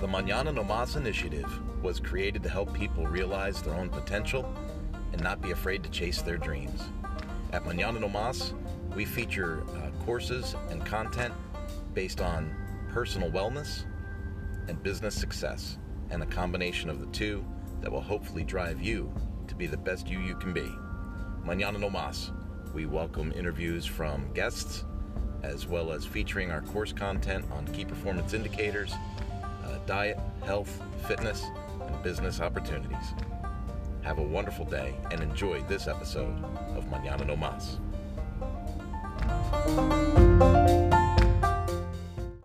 The Manana No Mas initiative was created to help people realize their own potential and not be afraid to chase their dreams. At Manana No Mas, we feature uh, courses and content based on personal wellness and business success, and a combination of the two that will hopefully drive you to be the best you you can be. Manana No Mas, we welcome interviews from guests as well as featuring our course content on key performance indicators, diet, health, fitness, and business opportunities. Have a wonderful day and enjoy this episode of Manana No Mas.